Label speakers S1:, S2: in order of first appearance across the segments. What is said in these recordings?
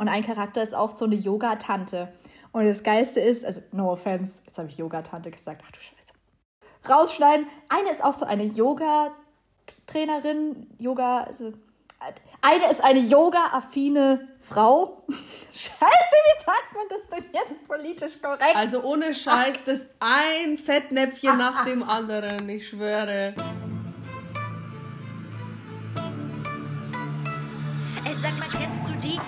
S1: Und ein Charakter ist auch so eine Yoga-Tante. Und das Geilste ist, also no offense, jetzt habe ich Yoga-Tante gesagt, ach du Scheiße. Rausschneiden. Eine ist auch so eine Yoga-Trainerin, Yoga, also eine ist eine yoga-affine Frau. Scheiße, wie sagt man das denn jetzt politisch korrekt?
S2: Also ohne Scheiß, ach. das ein Fettnäpfchen ach, nach ach. dem anderen, ich schwöre.
S3: Ey, sag mal, kennst du die,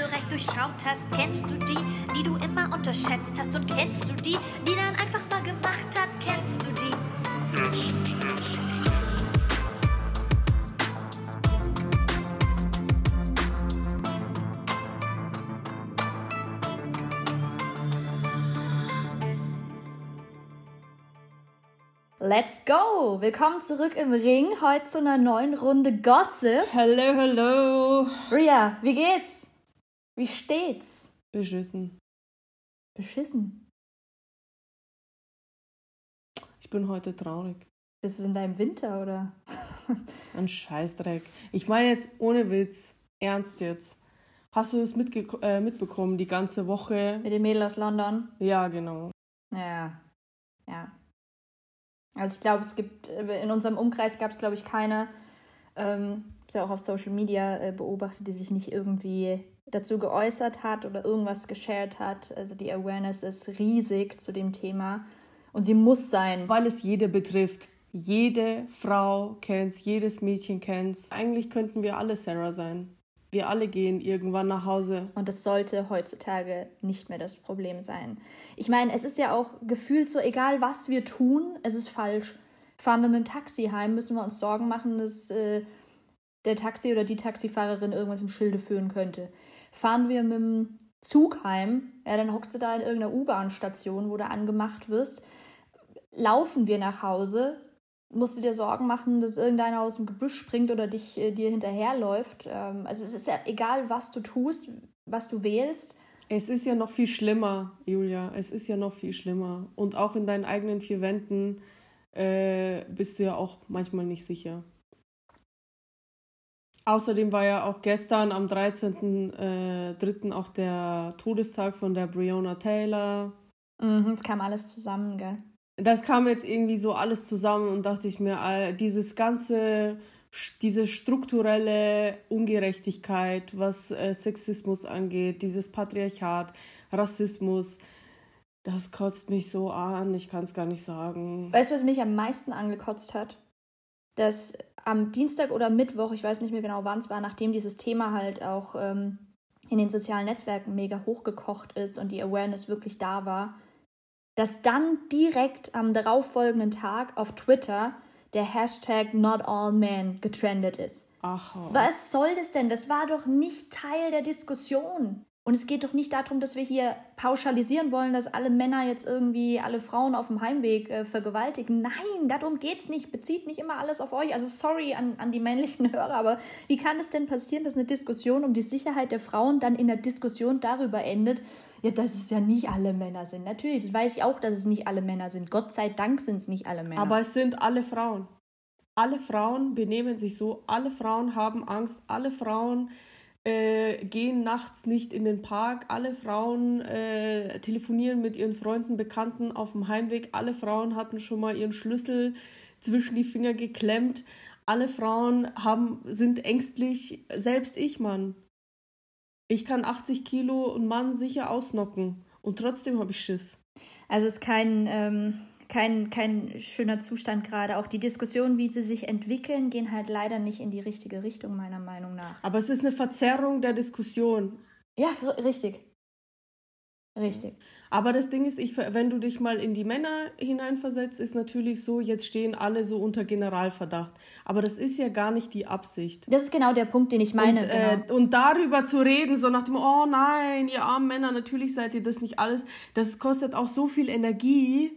S3: so recht durchschaut hast? Kennst du die, die du immer unterschätzt hast? Und kennst du die, die dann einfach mal gemacht hat? Kennst du die?
S1: Let's go! Willkommen zurück im Ring, heute zu einer neuen Runde Gossip.
S2: Hello, hello!
S1: Ria, wie geht's? Wie steht's?
S2: Beschissen.
S1: Beschissen?
S2: Ich bin heute traurig.
S1: Bist du in deinem Winter, oder?
S2: Ein Scheißdreck. Ich meine jetzt ohne Witz, ernst jetzt. Hast du das äh, mitbekommen, die ganze Woche?
S1: Mit dem Mädel aus London?
S2: Ja, genau.
S1: Ja, ja. Also ich glaube, es gibt, äh, in unserem Umkreis gab es, glaube ich, keine, ähm, ist ja auch auf Social Media äh, beobachtet, die sich nicht irgendwie dazu geäußert hat oder irgendwas geshared hat. Also die Awareness ist riesig zu dem Thema und sie muss sein.
S2: Weil es jede betrifft. Jede Frau kennt's, jedes Mädchen kennt's. Eigentlich könnten wir alle Sarah sein. Wir alle gehen irgendwann nach Hause.
S1: Und das sollte heutzutage nicht mehr das Problem sein. Ich meine, es ist ja auch gefühlt so, egal was wir tun, es ist falsch. Fahren wir mit dem Taxi heim, müssen wir uns Sorgen machen, dass äh, der Taxi oder die Taxifahrerin irgendwas im Schilde führen könnte. Fahren wir mit dem Zug heim, ja, dann hockst du da in irgendeiner U-Bahn-Station, wo du angemacht wirst. Laufen wir nach Hause, musst du dir Sorgen machen, dass irgendeiner aus dem Gebüsch springt oder dich äh, dir hinterherläuft. Ähm, also es ist ja egal, was du tust, was du wählst.
S2: Es ist ja noch viel schlimmer, Julia. Es ist ja noch viel schlimmer. Und auch in deinen eigenen vier Wänden äh, bist du ja auch manchmal nicht sicher. Außerdem war ja auch gestern am 13.03. Äh, auch der Todestag von der Breonna Taylor.
S1: Mhm, es kam alles zusammen, gell?
S2: das kam jetzt irgendwie so alles zusammen und dachte ich mir, dieses ganze, diese strukturelle Ungerechtigkeit, was äh, Sexismus angeht, dieses Patriarchat, Rassismus, das kotzt mich so an, ich kann es gar nicht sagen.
S1: Weißt du, was mich am meisten angekotzt hat? Dass am Dienstag oder Mittwoch, ich weiß nicht mehr genau wann es war, nachdem dieses Thema halt auch ähm, in den sozialen Netzwerken mega hochgekocht ist und die Awareness wirklich da war, dass dann direkt am darauffolgenden Tag auf Twitter der Hashtag Not All Men getrendet ist.
S2: Ach.
S1: Was soll das denn? Das war doch nicht Teil der Diskussion. Und es geht doch nicht darum, dass wir hier pauschalisieren wollen, dass alle Männer jetzt irgendwie alle Frauen auf dem Heimweg äh, vergewaltigen. Nein, darum geht's nicht. Bezieht nicht immer alles auf euch. Also sorry an, an die männlichen Hörer, aber wie kann es denn passieren, dass eine Diskussion um die Sicherheit der Frauen dann in der Diskussion darüber endet, ja, dass es ja nicht alle Männer sind. Natürlich, das weiß ich auch, dass es nicht alle Männer sind. Gott sei Dank sind es nicht alle Männer.
S2: Aber es sind alle Frauen. Alle Frauen benehmen sich so, alle Frauen haben Angst, alle Frauen äh, gehen nachts nicht in den Park, alle Frauen äh, telefonieren mit ihren Freunden, Bekannten auf dem Heimweg, alle Frauen hatten schon mal ihren Schlüssel zwischen die Finger geklemmt, alle Frauen haben, sind ängstlich, selbst ich, Mann. Ich kann 80 Kilo und Mann sicher ausnocken. Und trotzdem habe ich Schiss.
S1: Also es ist kein ähm, kein, kein schöner Zustand gerade. Auch die Diskussionen, wie sie sich entwickeln, gehen halt leider nicht in die richtige Richtung, meiner Meinung nach.
S2: Aber es ist eine Verzerrung der Diskussion.
S1: Ja, richtig. Richtig.
S2: Aber das Ding ist, ich, wenn du dich mal in die Männer hineinversetzt, ist natürlich so, jetzt stehen alle so unter Generalverdacht. Aber das ist ja gar nicht die Absicht.
S1: Das ist genau der Punkt, den ich meine.
S2: Und, äh, genau. und darüber zu reden, so nach dem, oh nein, ihr armen Männer, natürlich seid ihr das nicht alles, das kostet auch so viel Energie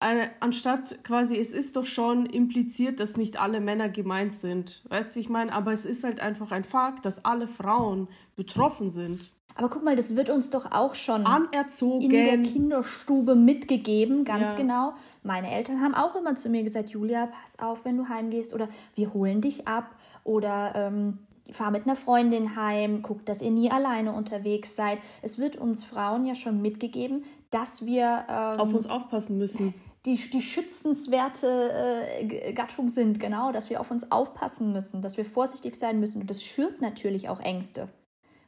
S2: anstatt quasi, es ist doch schon impliziert, dass nicht alle Männer gemeint sind. Weißt du, ich meine, aber es ist halt einfach ein Fakt, dass alle Frauen betroffen sind.
S1: Aber guck mal, das wird uns doch auch schon
S2: anerzogen
S1: in der Kinderstube mitgegeben, ganz ja. genau. Meine Eltern haben auch immer zu mir gesagt, Julia, pass auf, wenn du heimgehst oder wir holen dich ab oder ähm, fahr mit einer Freundin heim, guck, dass ihr nie alleine unterwegs seid. Es wird uns Frauen ja schon mitgegeben, dass wir ähm,
S2: auf uns aufpassen müssen.
S1: Die, die schützenswerte äh, Gattung sind, genau, dass wir auf uns aufpassen müssen, dass wir vorsichtig sein müssen. Und das schürt natürlich auch Ängste.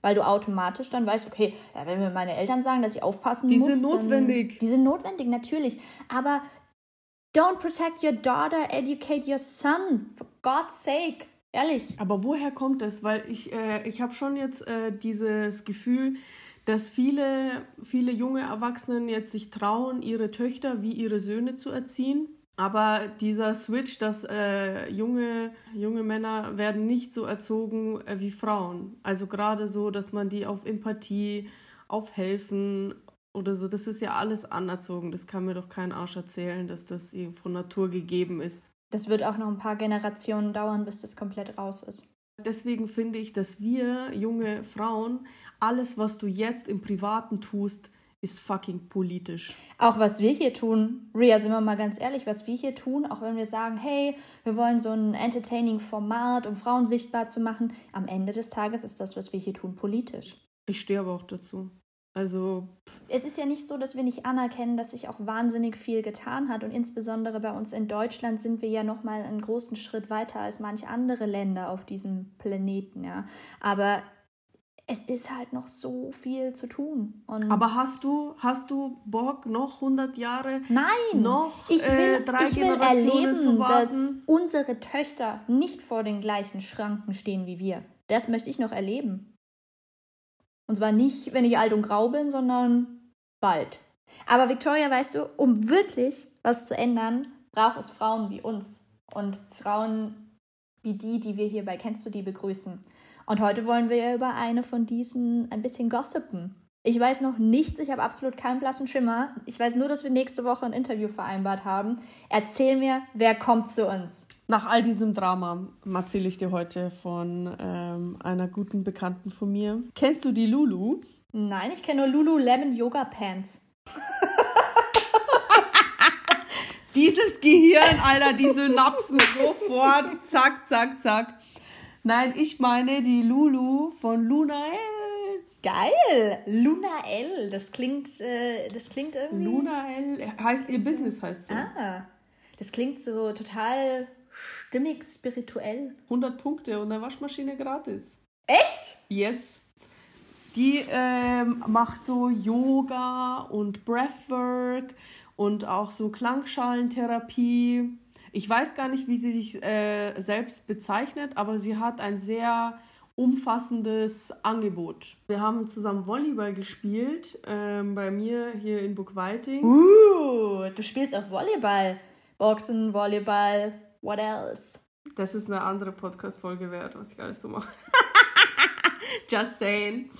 S1: Weil du automatisch dann weißt, okay, ja, wenn mir meine Eltern sagen, dass ich aufpassen
S2: die
S1: muss.
S2: Die sind notwendig.
S1: Die sind notwendig, natürlich. Aber don't protect your daughter, educate your son. For God's sake. Ehrlich.
S2: Aber woher kommt das? Weil ich, äh, ich habe schon jetzt äh, dieses Gefühl, dass viele, viele junge Erwachsene jetzt sich trauen, ihre Töchter wie ihre Söhne zu erziehen. Aber dieser Switch, dass äh, junge, junge Männer werden nicht so erzogen äh, wie Frauen. Also gerade so, dass man die auf Empathie, auf Helfen oder so, das ist ja alles anerzogen. Das kann mir doch kein Arsch erzählen, dass das von Natur gegeben ist.
S1: Das wird auch noch ein paar Generationen dauern, bis das komplett raus ist.
S2: Deswegen finde ich, dass wir junge Frauen, alles, was du jetzt im Privaten tust, ist fucking politisch.
S1: Auch was wir hier tun, Ria, sind wir mal ganz ehrlich, was wir hier tun, auch wenn wir sagen, hey, wir wollen so ein entertaining Format, um Frauen sichtbar zu machen, am Ende des Tages ist das, was wir hier tun, politisch.
S2: Ich stehe aber auch dazu. Also.
S1: Es ist ja nicht so, dass wir nicht anerkennen, dass sich auch wahnsinnig viel getan hat. Und insbesondere bei uns in Deutschland sind wir ja nochmal einen großen Schritt weiter als manche andere Länder auf diesem Planeten, ja. Aber es ist halt noch so viel zu tun. Und
S2: Aber hast du, hast du Bock, noch 100 Jahre?
S1: Nein!
S2: Noch
S1: ich will, äh, drei ich will erleben, dass unsere Töchter nicht vor den gleichen Schranken stehen wie wir. Das möchte ich noch erleben. Und zwar nicht, wenn ich alt und grau bin, sondern bald. Aber Victoria, weißt du, um wirklich was zu ändern, braucht es Frauen wie uns und Frauen wie die, die wir hier bei Kennst du die begrüßen. Und heute wollen wir ja über eine von diesen ein bisschen gossipen. Ich weiß noch nichts, ich habe absolut keinen blassen Schimmer. Ich weiß nur, dass wir nächste Woche ein Interview vereinbart haben. Erzähl mir, wer kommt zu uns?
S2: Nach all diesem Drama erzähle ich dir heute von ähm, einer guten Bekannten von mir. Kennst du die Lulu?
S1: Nein, ich kenne nur Lululemon Yoga Pants.
S2: Dieses Gehirn, Alter, die Synapsen sofort, zack, zack, zack. Nein, ich meine die Lulu von Luna
S1: Geil! Luna L. Das klingt, äh, das klingt irgendwie.
S2: Luna L. heißt ihr Business, heißt sie.
S1: Ah. Das klingt so total stimmig, spirituell.
S2: 100 Punkte und eine Waschmaschine gratis.
S1: Echt?
S2: Yes. Die ähm, macht so Yoga und Breathwork und auch so Klangschalentherapie. Ich weiß gar nicht, wie sie sich äh, selbst bezeichnet, aber sie hat ein sehr umfassendes Angebot. Wir haben zusammen Volleyball gespielt, ähm, bei mir hier in Burgweiting.
S1: Uh, du spielst auch Volleyball. Boxen, Volleyball, what else?
S2: Das ist eine andere Podcast-Folge wert, was ich alles so mache. Just saying.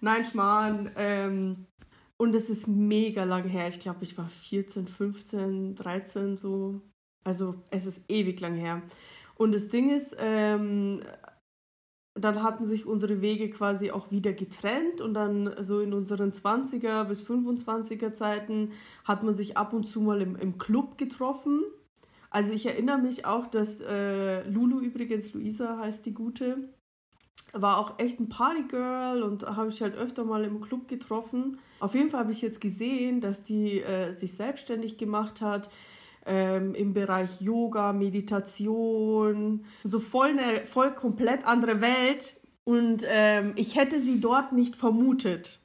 S2: Nein, Schmarrn. Ähm, und es ist mega lang her. Ich glaube, ich war 14, 15, 13 so. Also es ist ewig lang her. Und das Ding ist, ähm, dann hatten sich unsere Wege quasi auch wieder getrennt und dann so in unseren 20er bis 25er Zeiten hat man sich ab und zu mal im, im Club getroffen. Also ich erinnere mich auch, dass äh, Lulu übrigens, Luisa heißt die Gute, war auch echt ein Partygirl und habe ich halt öfter mal im Club getroffen. Auf jeden Fall habe ich jetzt gesehen, dass die äh, sich selbstständig gemacht hat ähm, im Bereich Yoga, Meditation, so voll eine voll komplett andere Welt. Und ähm, ich hätte sie dort nicht vermutet.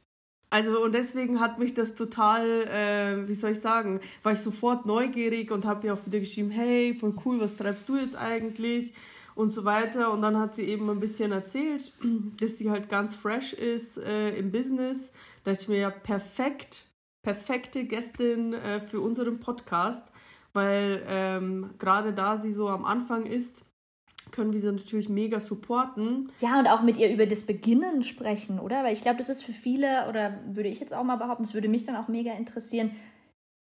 S2: Also und deswegen hat mich das total, äh, wie soll ich sagen, war ich sofort neugierig und habe ihr auch wieder geschrieben, hey, voll cool, was treibst du jetzt eigentlich? Und so weiter. Und dann hat sie eben ein bisschen erzählt, dass sie halt ganz fresh ist äh, im Business. Da ich mir ja perfekt, perfekte Gästin äh, für unseren Podcast weil ähm, gerade da sie so am Anfang ist, können wir sie natürlich mega supporten.
S1: Ja, und auch mit ihr über das Beginnen sprechen, oder? Weil ich glaube, das ist für viele, oder würde ich jetzt auch mal behaupten, es würde mich dann auch mega interessieren,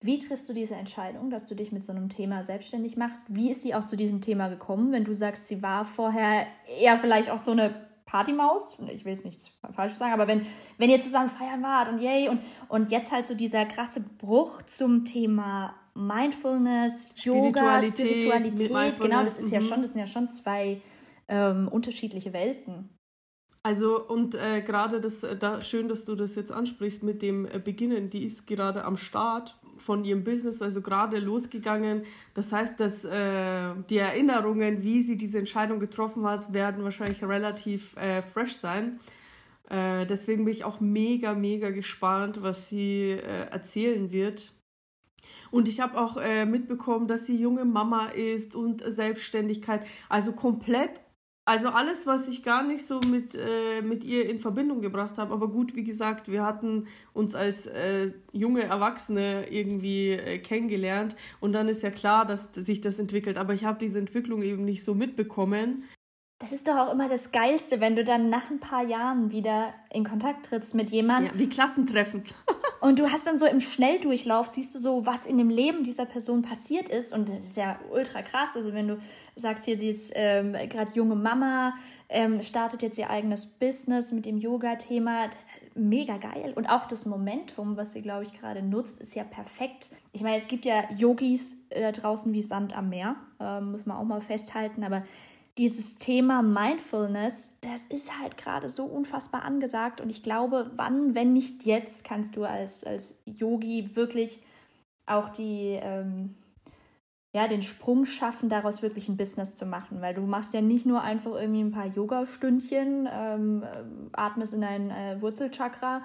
S1: wie triffst du diese Entscheidung, dass du dich mit so einem Thema selbstständig machst? Wie ist sie auch zu diesem Thema gekommen, wenn du sagst, sie war vorher eher vielleicht auch so eine Partymaus? Ich will es nichts falsch sagen, aber wenn, wenn ihr zusammen feiern wart und yay und, und jetzt halt so dieser krasse Bruch zum Thema Mindfulness, Yoga, Spiritualität, Spiritualität genau, das ist mhm. ja schon, das sind ja schon zwei ähm, unterschiedliche Welten.
S2: Also und äh, gerade das, äh, da, schön, dass du das jetzt ansprichst mit dem äh, Beginnen. Die ist gerade am Start von ihrem Business, also gerade losgegangen. Das heißt, dass äh, die Erinnerungen, wie sie diese Entscheidung getroffen hat, werden wahrscheinlich relativ äh, fresh sein. Äh, deswegen bin ich auch mega, mega gespannt, was sie erzählen wird. Und ich habe auch mitbekommen, dass sie junge Mama ist und Selbstständigkeit. Also komplett also alles, was ich gar nicht so mit, äh, mit ihr in Verbindung gebracht habe. Aber gut, wie gesagt, wir hatten uns als äh, junge Erwachsene irgendwie äh, kennengelernt. Und dann ist ja klar, dass sich das entwickelt. Aber ich habe diese Entwicklung eben nicht so mitbekommen.
S1: Das ist doch auch immer das Geilste, wenn du dann nach ein paar Jahren wieder in Kontakt trittst mit jemandem.
S2: Ja, wie Klassentreffen.
S1: Und du hast dann so im Schnelldurchlauf, siehst du so, was in dem Leben dieser Person passiert ist. Und das ist ja ultra krass. Also wenn du sagst hier, sie ist ähm, gerade junge Mama, ähm, startet jetzt ihr eigenes Business mit dem Yoga-Thema. Mega geil. Und auch das Momentum, was sie, glaube ich, gerade nutzt, ist ja perfekt. Ich meine, es gibt ja Yogis äh, da draußen wie Sand am Meer, äh, muss man auch mal festhalten. Aber dieses Thema Mindfulness, das ist halt gerade so unfassbar angesagt. Und ich glaube, wann, wenn nicht jetzt, kannst du als, als Yogi wirklich auch die, ähm, ja, den Sprung schaffen, daraus wirklich ein Business zu machen. Weil du machst ja nicht nur einfach irgendwie ein paar Yoga-Stündchen, ähm, atmest in dein äh, Wurzelchakra,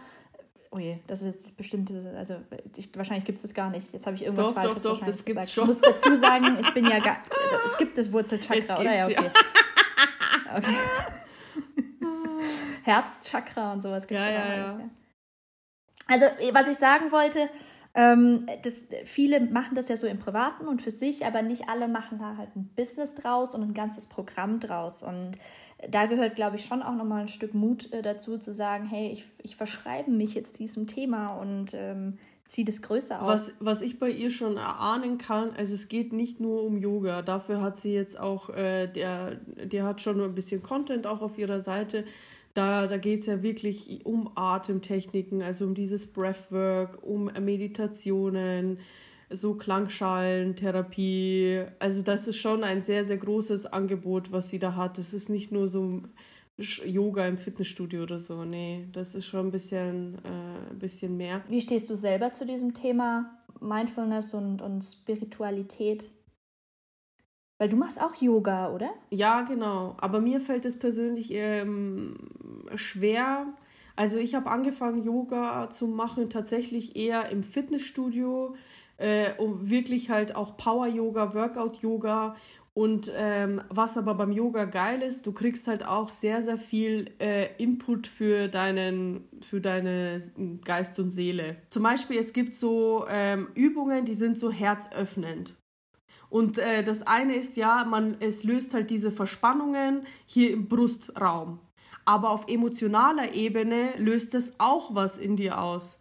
S1: Oh je, das ist bestimmt, also ich, wahrscheinlich gibt es das gar nicht. Jetzt habe ich irgendwas doch, Falsches doch, doch, das gesagt. Schon. Ich muss dazu sagen, ich bin ja gar, also es gibt das Wurzelchakra, oder? Ja, okay. Ja. okay. Herzchakra und sowas gibt es ja, ja, alles. Ja. Also, was ich sagen wollte, ähm, das, viele machen das ja so im Privaten und für sich, aber nicht alle machen da halt ein Business draus und ein ganzes Programm draus. Und da gehört, glaube ich, schon auch nochmal ein Stück Mut äh, dazu, zu sagen, hey, ich, ich verschreibe mich jetzt diesem Thema und ähm, ziehe das größer auf.
S2: Was, was ich bei ihr schon erahnen kann, also es geht nicht nur um Yoga. Dafür hat sie jetzt auch, äh, der, der hat schon ein bisschen Content auch auf ihrer Seite da, da geht es ja wirklich um Atemtechniken, also um dieses Breathwork, um Meditationen, so Klangschalentherapie. Also das ist schon ein sehr, sehr großes Angebot, was sie da hat. Das ist nicht nur so Yoga im Fitnessstudio oder so. Nee, das ist schon ein bisschen, äh, ein bisschen mehr.
S1: Wie stehst du selber zu diesem Thema Mindfulness und, und Spiritualität? Weil du machst auch Yoga, oder?
S2: Ja, genau. Aber mir fällt es persönlich ähm, schwer. Also ich habe angefangen, Yoga zu machen, tatsächlich eher im Fitnessstudio, äh, um wirklich halt auch Power-Yoga, Workout-Yoga. Und ähm, was aber beim Yoga geil ist, du kriegst halt auch sehr, sehr viel äh, Input für, deinen, für deine Geist und Seele. Zum Beispiel, es gibt so ähm, Übungen, die sind so herzöffnend. Und äh, das eine ist ja, man, es löst halt diese Verspannungen hier im Brustraum. Aber auf emotionaler Ebene löst es auch was in dir aus.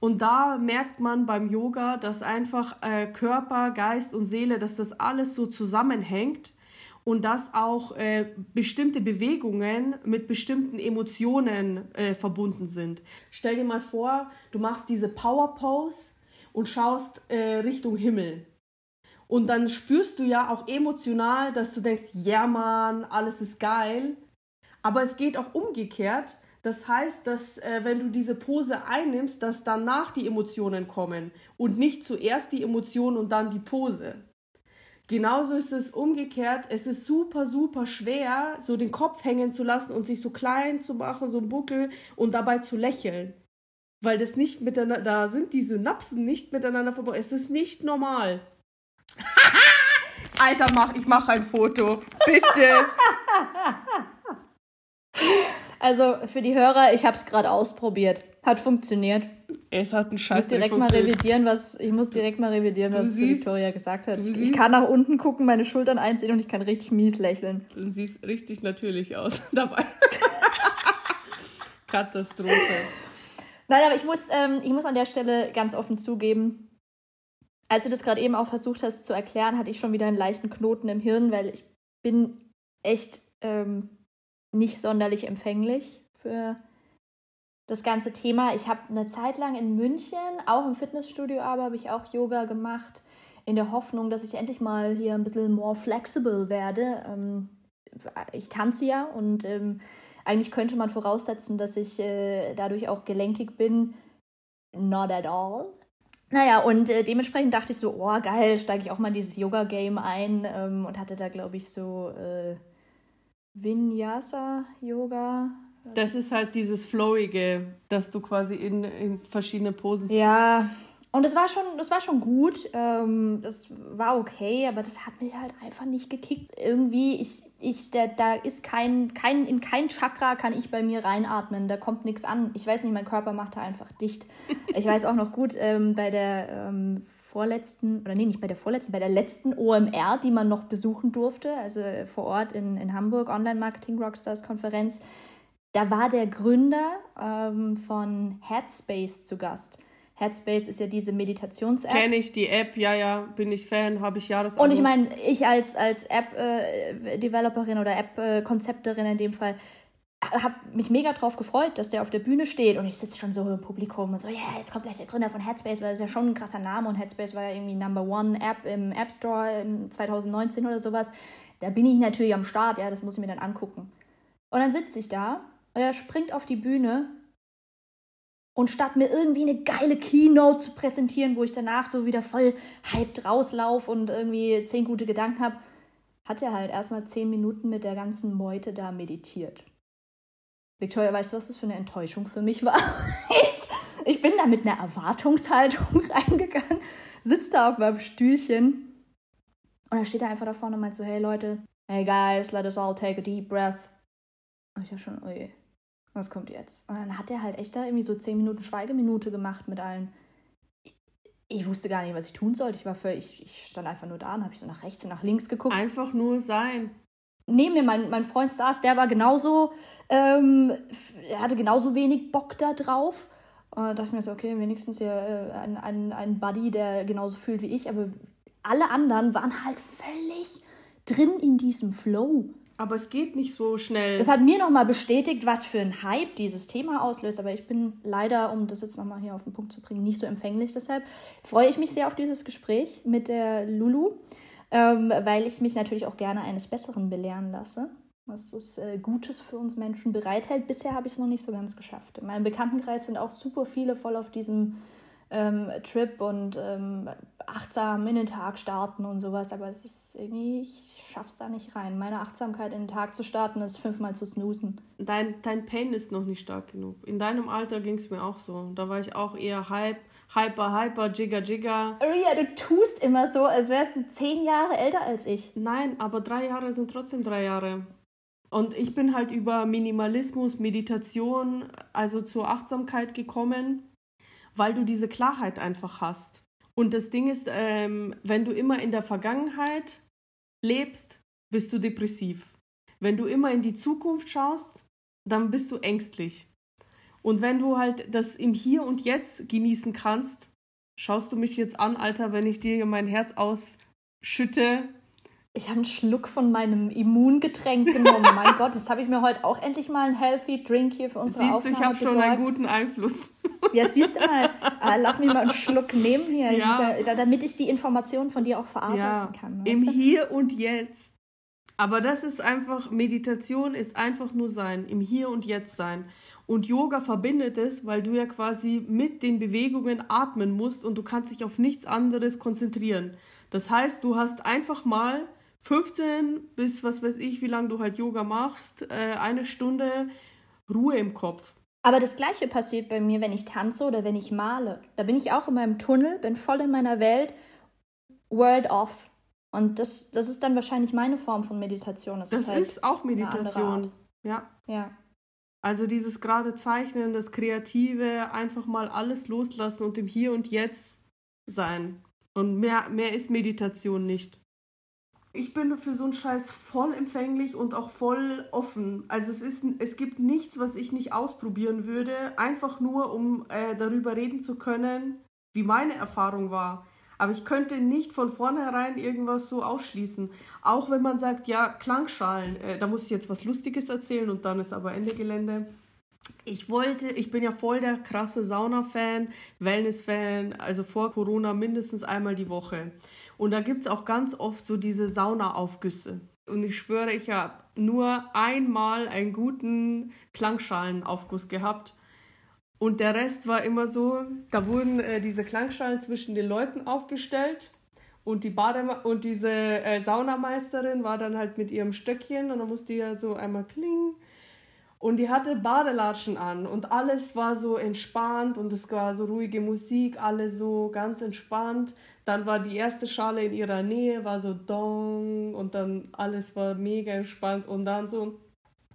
S2: Und da merkt man beim Yoga, dass einfach äh, Körper, Geist und Seele, dass das alles so zusammenhängt und dass auch äh, bestimmte Bewegungen mit bestimmten Emotionen äh, verbunden sind. Stell dir mal vor, du machst diese Power Pose und schaust äh, Richtung Himmel. Und dann spürst du ja auch emotional, dass du denkst, ja Mann, alles ist geil. Aber es geht auch umgekehrt. Das heißt, dass äh, wenn du diese Pose einnimmst, dass danach die Emotionen kommen und nicht zuerst die Emotionen und dann die Pose. Genauso ist es umgekehrt. Es ist super, super schwer, so den Kopf hängen zu lassen und sich so klein zu machen, so ein Buckel und dabei zu lächeln. Weil das nicht miteinander, da sind die Synapsen nicht miteinander verbunden. Es ist nicht normal. Alter, mach, ich mache ein Foto. Bitte.
S1: Also für die Hörer, ich habe es gerade ausprobiert. Hat funktioniert.
S2: Es hat einen Scheiß.
S1: Ich muss direkt mal revidieren, was ich muss direkt mal revidieren, was siehst, Victoria gesagt hat. Ich kann nach unten gucken, meine Schultern einziehen und ich kann richtig mies lächeln.
S2: Du siehst richtig natürlich aus dabei. Katastrophe.
S1: Nein, aber ich muss, ähm, ich muss an der Stelle ganz offen zugeben, als du das gerade eben auch versucht hast zu erklären, hatte ich schon wieder einen leichten Knoten im Hirn, weil ich bin echt ähm, nicht sonderlich empfänglich für das ganze Thema. Ich habe eine Zeit lang in München, auch im Fitnessstudio aber, habe ich auch Yoga gemacht, in der Hoffnung, dass ich endlich mal hier ein bisschen more flexible werde. Ähm, ich tanze ja und ähm, eigentlich könnte man voraussetzen, dass ich äh, dadurch auch gelenkig bin. Not at all. Naja, und äh, dementsprechend dachte ich so, oh geil, steige ich auch mal in dieses Yoga-Game ein ähm, und hatte da, glaube ich, so äh, Vinyasa-Yoga.
S2: Das ist halt dieses Flowige, dass du quasi in, in verschiedene Posen.
S1: Ja, und es war schon, das war schon gut. Ähm, das war okay, aber das hat mich halt einfach nicht gekickt. Irgendwie, ich, ich, der, da ist kein, kein, in kein Chakra kann ich bei mir reinatmen. Da kommt nichts an. Ich weiß nicht, mein Körper macht da einfach dicht. Ich weiß auch noch gut, ähm, bei der ähm, vorletzten, oder nee, nicht bei der vorletzten, bei der letzten OMR, die man noch besuchen durfte, also vor Ort in, in Hamburg, Online Marketing Rockstars Konferenz, da war der Gründer ähm, von Headspace zu Gast. Headspace ist ja diese Meditations-App.
S2: Kenne ich die App, ja, ja, bin ich Fan, habe ich Jahresabo.
S1: Und ich meine, ich als, als App-Developerin oder App-Konzepterin in dem Fall, habe mich mega drauf gefreut, dass der auf der Bühne steht und ich sitze schon so im Publikum und so, ja, yeah, jetzt kommt gleich der Gründer von Headspace, weil das ist ja schon ein krasser Name und Headspace war ja irgendwie Number One App im App Store im 2019 oder sowas. Da bin ich natürlich am Start, ja, das muss ich mir dann angucken. Und dann sitze ich da und er springt auf die Bühne und statt mir irgendwie eine geile Keynote zu präsentieren, wo ich danach so wieder voll hyped rauslaufe und irgendwie zehn gute Gedanken habe, hat er halt erstmal zehn Minuten mit der ganzen Meute da meditiert. Victoria, weißt du, was das für eine Enttäuschung für mich war? ich, ich bin da mit einer Erwartungshaltung reingegangen, sitze da auf meinem Stühlchen und dann steht er einfach da vorne und meint so, hey Leute, hey guys, let us all take a deep breath. Und ich war schon, oh was kommt jetzt? Und dann hat er halt echt da irgendwie so zehn Minuten Schweigeminute gemacht mit allen. Ich wusste gar nicht, was ich tun sollte. Ich war völlig, ich stand einfach nur da und habe ich so nach rechts und nach links geguckt.
S2: Einfach nur sein.
S1: Neben mir mein, mein Freund Stars, der war genauso, ähm, er hatte genauso wenig Bock da drauf. Und da dachte ich mir so, okay, wenigstens hier äh, ein, ein, ein Buddy, der genauso fühlt wie ich. Aber alle anderen waren halt völlig drin in diesem Flow.
S2: Aber es geht nicht so schnell.
S1: Es hat mir nochmal bestätigt, was für ein Hype dieses Thema auslöst. Aber ich bin leider, um das jetzt nochmal hier auf den Punkt zu bringen, nicht so empfänglich. Deshalb freue ich mich sehr auf dieses Gespräch mit der Lulu, ähm, weil ich mich natürlich auch gerne eines Besseren belehren lasse, was das äh, Gutes für uns Menschen bereithält. Bisher habe ich es noch nicht so ganz geschafft. In meinem Bekanntenkreis sind auch super viele voll auf diesem ähm, Trip und ähm, achtsam in den Tag starten und sowas, aber es ist irgendwie, ich schaff's da nicht rein. Meine Achtsamkeit in den Tag zu starten ist fünfmal zu snoosen.
S2: Dein, dein Pain ist noch nicht stark genug. In deinem Alter ging es mir auch so. Da war ich auch eher hype, hyper, hyper, jigger, jigger.
S1: Ria, du tust immer so, als wärst du zehn Jahre älter als ich.
S2: Nein, aber drei Jahre sind trotzdem drei Jahre. Und ich bin halt über Minimalismus, Meditation, also zur Achtsamkeit gekommen weil du diese Klarheit einfach hast. Und das Ding ist, ähm, wenn du immer in der Vergangenheit lebst, bist du depressiv. Wenn du immer in die Zukunft schaust, dann bist du ängstlich. Und wenn du halt das im Hier und Jetzt genießen kannst, schaust du mich jetzt an, Alter, wenn ich dir mein Herz ausschütte,
S1: ich habe einen Schluck von meinem Immungetränk genommen. mein Gott, jetzt habe ich mir heute auch endlich mal einen healthy Drink hier für unsere
S2: siehst
S1: Aufnahme
S2: du, ich habe schon einen guten Einfluss.
S1: Ja, siehst du mal, äh, lass mich mal einen Schluck nehmen hier, ja. damit ich die Informationen von dir auch verarbeiten ja, kann.
S2: Im du? Hier und Jetzt. Aber das ist einfach, Meditation ist einfach nur sein, im Hier und Jetzt sein. Und Yoga verbindet es, weil du ja quasi mit den Bewegungen atmen musst und du kannst dich auf nichts anderes konzentrieren. Das heißt, du hast einfach mal 15 bis was weiß ich, wie lange du halt Yoga machst, äh, eine Stunde Ruhe im Kopf.
S1: Aber das Gleiche passiert bei mir, wenn ich tanze oder wenn ich male. Da bin ich auch in meinem Tunnel, bin voll in meiner Welt, world off. Und das, das ist dann wahrscheinlich meine Form von Meditation.
S2: Das, das ist, halt ist, auch Meditation. Ja.
S1: Ja.
S2: Also dieses gerade Zeichnen, das Kreative, einfach mal alles loslassen und im Hier und Jetzt sein. Und mehr, mehr ist Meditation nicht ich bin für so einen Scheiß voll empfänglich und auch voll offen. Also es, ist, es gibt nichts, was ich nicht ausprobieren würde, einfach nur, um äh, darüber reden zu können, wie meine Erfahrung war. Aber ich könnte nicht von vornherein irgendwas so ausschließen. Auch wenn man sagt, ja, Klangschalen, äh, da muss ich jetzt was Lustiges erzählen und dann ist aber Ende Gelände. Ich wollte, ich bin ja voll der krasse Sauna-Fan, Wellness-Fan, also vor Corona mindestens einmal die Woche. Und da gibt es auch ganz oft so diese Saunaaufgüsse. Und ich schwöre, ich habe nur einmal einen guten Klangschalenaufguss gehabt. Und der Rest war immer so, da wurden äh, diese Klangschalen zwischen den Leuten aufgestellt und die Bademe und diese äh, Saunameisterin war dann halt mit ihrem Stöckchen und dann musste ja so einmal klingen. Und die hatte Badelatschen an und alles war so entspannt und es war so ruhige Musik, alles so ganz entspannt. Dann war die erste Schale in ihrer Nähe, war so dong und dann alles war mega entspannt und dann so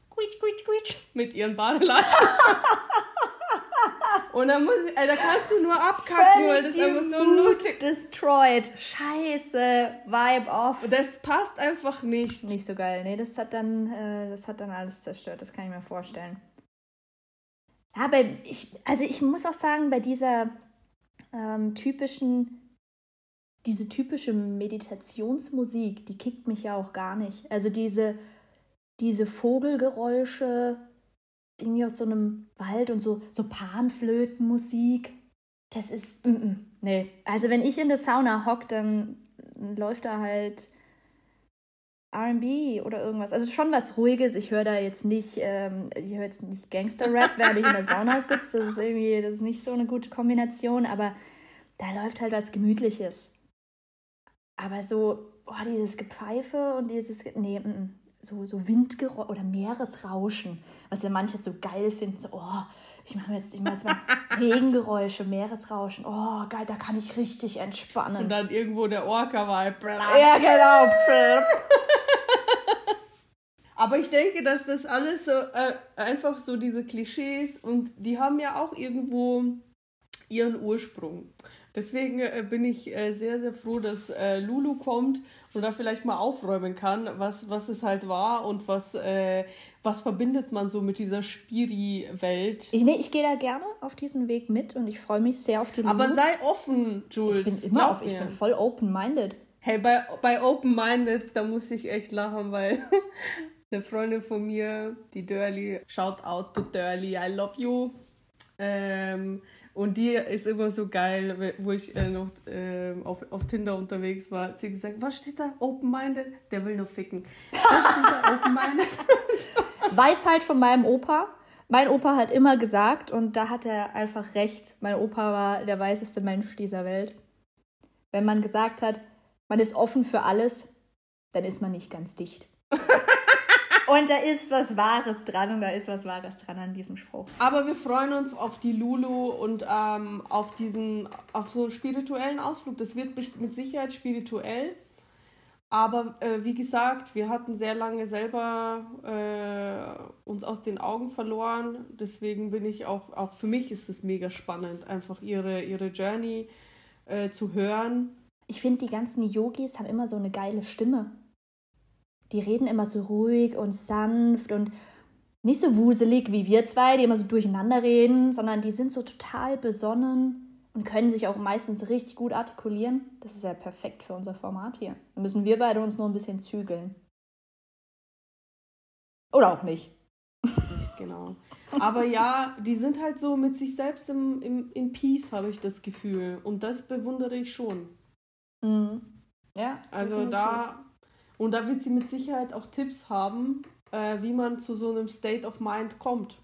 S2: quietsch, quietsch, quietsch mit ihren Badelatschen. Und dann muss, äh, da kannst du nur abkacken, weil das einfach so lustig
S1: destroyed. Scheiße, Vibe off.
S2: Das passt einfach nicht.
S1: Nicht so geil. Nee, das hat dann, äh, das hat dann alles zerstört. Das kann ich mir vorstellen. Aber ich, also ich muss auch sagen, bei dieser ähm, typischen, diese typische Meditationsmusik, die kickt mich ja auch gar nicht. Also diese, diese Vogelgeräusche, irgendwie aus so einem Wald und so, so Panflötenmusik. Das ist, mm, mm, nee. Also wenn ich in der Sauna hock, dann läuft da halt R&B oder irgendwas. Also schon was Ruhiges. Ich höre da jetzt nicht, ähm, ich höre jetzt nicht Gangster-Rap, während ich in der Sauna sitze. Das ist irgendwie, das ist nicht so eine gute Kombination, aber da läuft halt was Gemütliches. Aber so, oh, dieses Gepfeife und dieses, nee, mm, mm so, so Windgeräusche oder Meeresrauschen, was ja manche so geil finden. So, oh, ich mache jetzt, ich jetzt mal Regengeräusche, Meeresrauschen. Oh, geil, da kann ich richtig entspannen.
S2: Und dann irgendwo der Orca war.
S1: Ja, genau.
S2: Aber ich denke, dass das alles so äh, einfach so diese Klischees und die haben ja auch irgendwo ihren Ursprung. Deswegen äh, bin ich äh, sehr, sehr froh, dass äh, Lulu kommt und da vielleicht mal aufräumen kann, was, was es halt war und was, äh, was verbindet man so mit dieser Spiri-Welt.
S1: Ich, nee, ich gehe da gerne auf diesen Weg mit und ich freue mich sehr auf die
S2: Lulu. Aber sei offen, Jules.
S1: Ich bin immer auf, ich bin voll open-minded.
S2: Hey, bei, bei open-minded, da muss ich echt lachen, weil eine Freundin von mir, die Dirly, shout out to Dirly, I love you. Ähm, und die ist immer so geil, wo ich äh, noch äh, auf, auf Tinder unterwegs war. Hat sie gesagt, was steht da? Open-minded? Der will nur ficken. Was steht da?
S1: Open-minded? Weisheit von meinem Opa. Mein Opa hat immer gesagt, und da hat er einfach recht, mein Opa war der weiseste Mensch dieser Welt. Wenn man gesagt hat, man ist offen für alles, dann ist man nicht ganz dicht. Und da ist was Wahres dran und da ist was Wahres dran an diesem Spruch.
S2: Aber wir freuen uns auf die Lulu und ähm, auf diesen, auf so einen spirituellen Ausflug. Das wird mit Sicherheit spirituell. Aber äh, wie gesagt, wir hatten sehr lange selber äh, uns aus den Augen verloren. Deswegen bin ich auch, auch für mich ist es mega spannend, einfach ihre, ihre Journey äh, zu hören.
S1: Ich finde, die ganzen Yogis haben immer so eine geile Stimme die reden immer so ruhig und sanft und nicht so wuselig wie wir zwei, die immer so durcheinander reden, sondern die sind so total besonnen und können sich auch meistens richtig gut artikulieren. Das ist ja perfekt für unser Format hier. Dann müssen wir beide uns nur ein bisschen zügeln. Oder auch nicht.
S2: Genau. Aber ja, die sind halt so mit sich selbst im, im, in Peace, habe ich das Gefühl. Und das bewundere ich schon.
S1: Mhm. Ja.
S2: Also definitiv. da und da wird sie mit Sicherheit auch Tipps haben, äh, wie man zu so einem State of Mind kommt.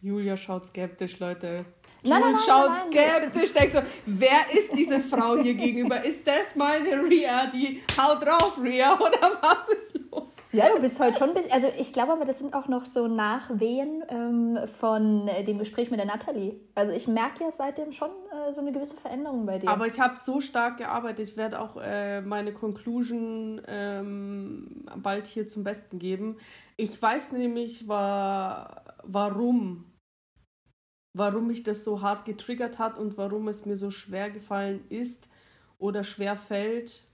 S2: Julia schaut skeptisch, Leute. Jules nein, nein, schaut skeptisch, denkt so, wer ist diese Frau hier gegenüber? Ist das meine Ria? Die haut drauf, Ria, oder was ist los?
S1: Ja, du bist heute schon ein bisschen, also ich glaube aber, das sind auch noch so Nachwehen ähm, von äh, dem Gespräch mit der Natalie. Also ich merke ja seitdem schon äh, so eine gewisse Veränderung bei dir.
S2: Aber ich habe so stark gearbeitet, ich werde auch äh, meine Conclusion ähm, bald hier zum Besten geben. Ich weiß nämlich, war, warum warum mich das so hart getriggert hat und warum es mir so schwer gefallen ist oder schwer fällt,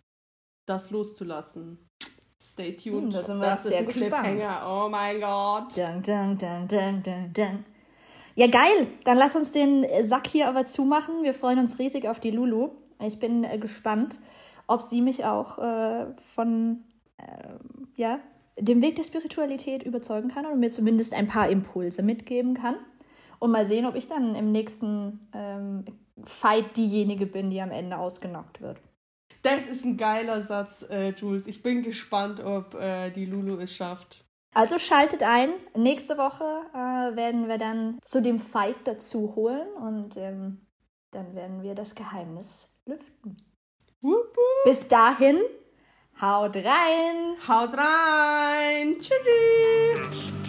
S2: das loszulassen. Stay tuned. Hm,
S1: da sind wir das sehr gespannt.
S2: Oh mein Gott.
S1: Dun, dun, dun, dun, dun, dun. Ja, geil. Dann lass uns den Sack hier aber zumachen. Wir freuen uns riesig auf die Lulu. Ich bin äh, gespannt, ob sie mich auch äh, von äh, ja, dem Weg der Spiritualität überzeugen kann oder mir zumindest ein paar Impulse mitgeben kann. Und mal sehen, ob ich dann im nächsten ähm, Fight diejenige bin, die am Ende ausgenockt wird.
S2: Das ist ein geiler Satz, äh, Jules. Ich bin gespannt, ob äh, die Lulu es schafft.
S1: Also schaltet ein. Nächste Woche äh, werden wir dann zu dem Fight dazu holen und ähm, dann werden wir das Geheimnis lüften.
S2: Wupp, wupp.
S1: Bis dahin, haut rein!
S2: Haut rein! Tschüssi!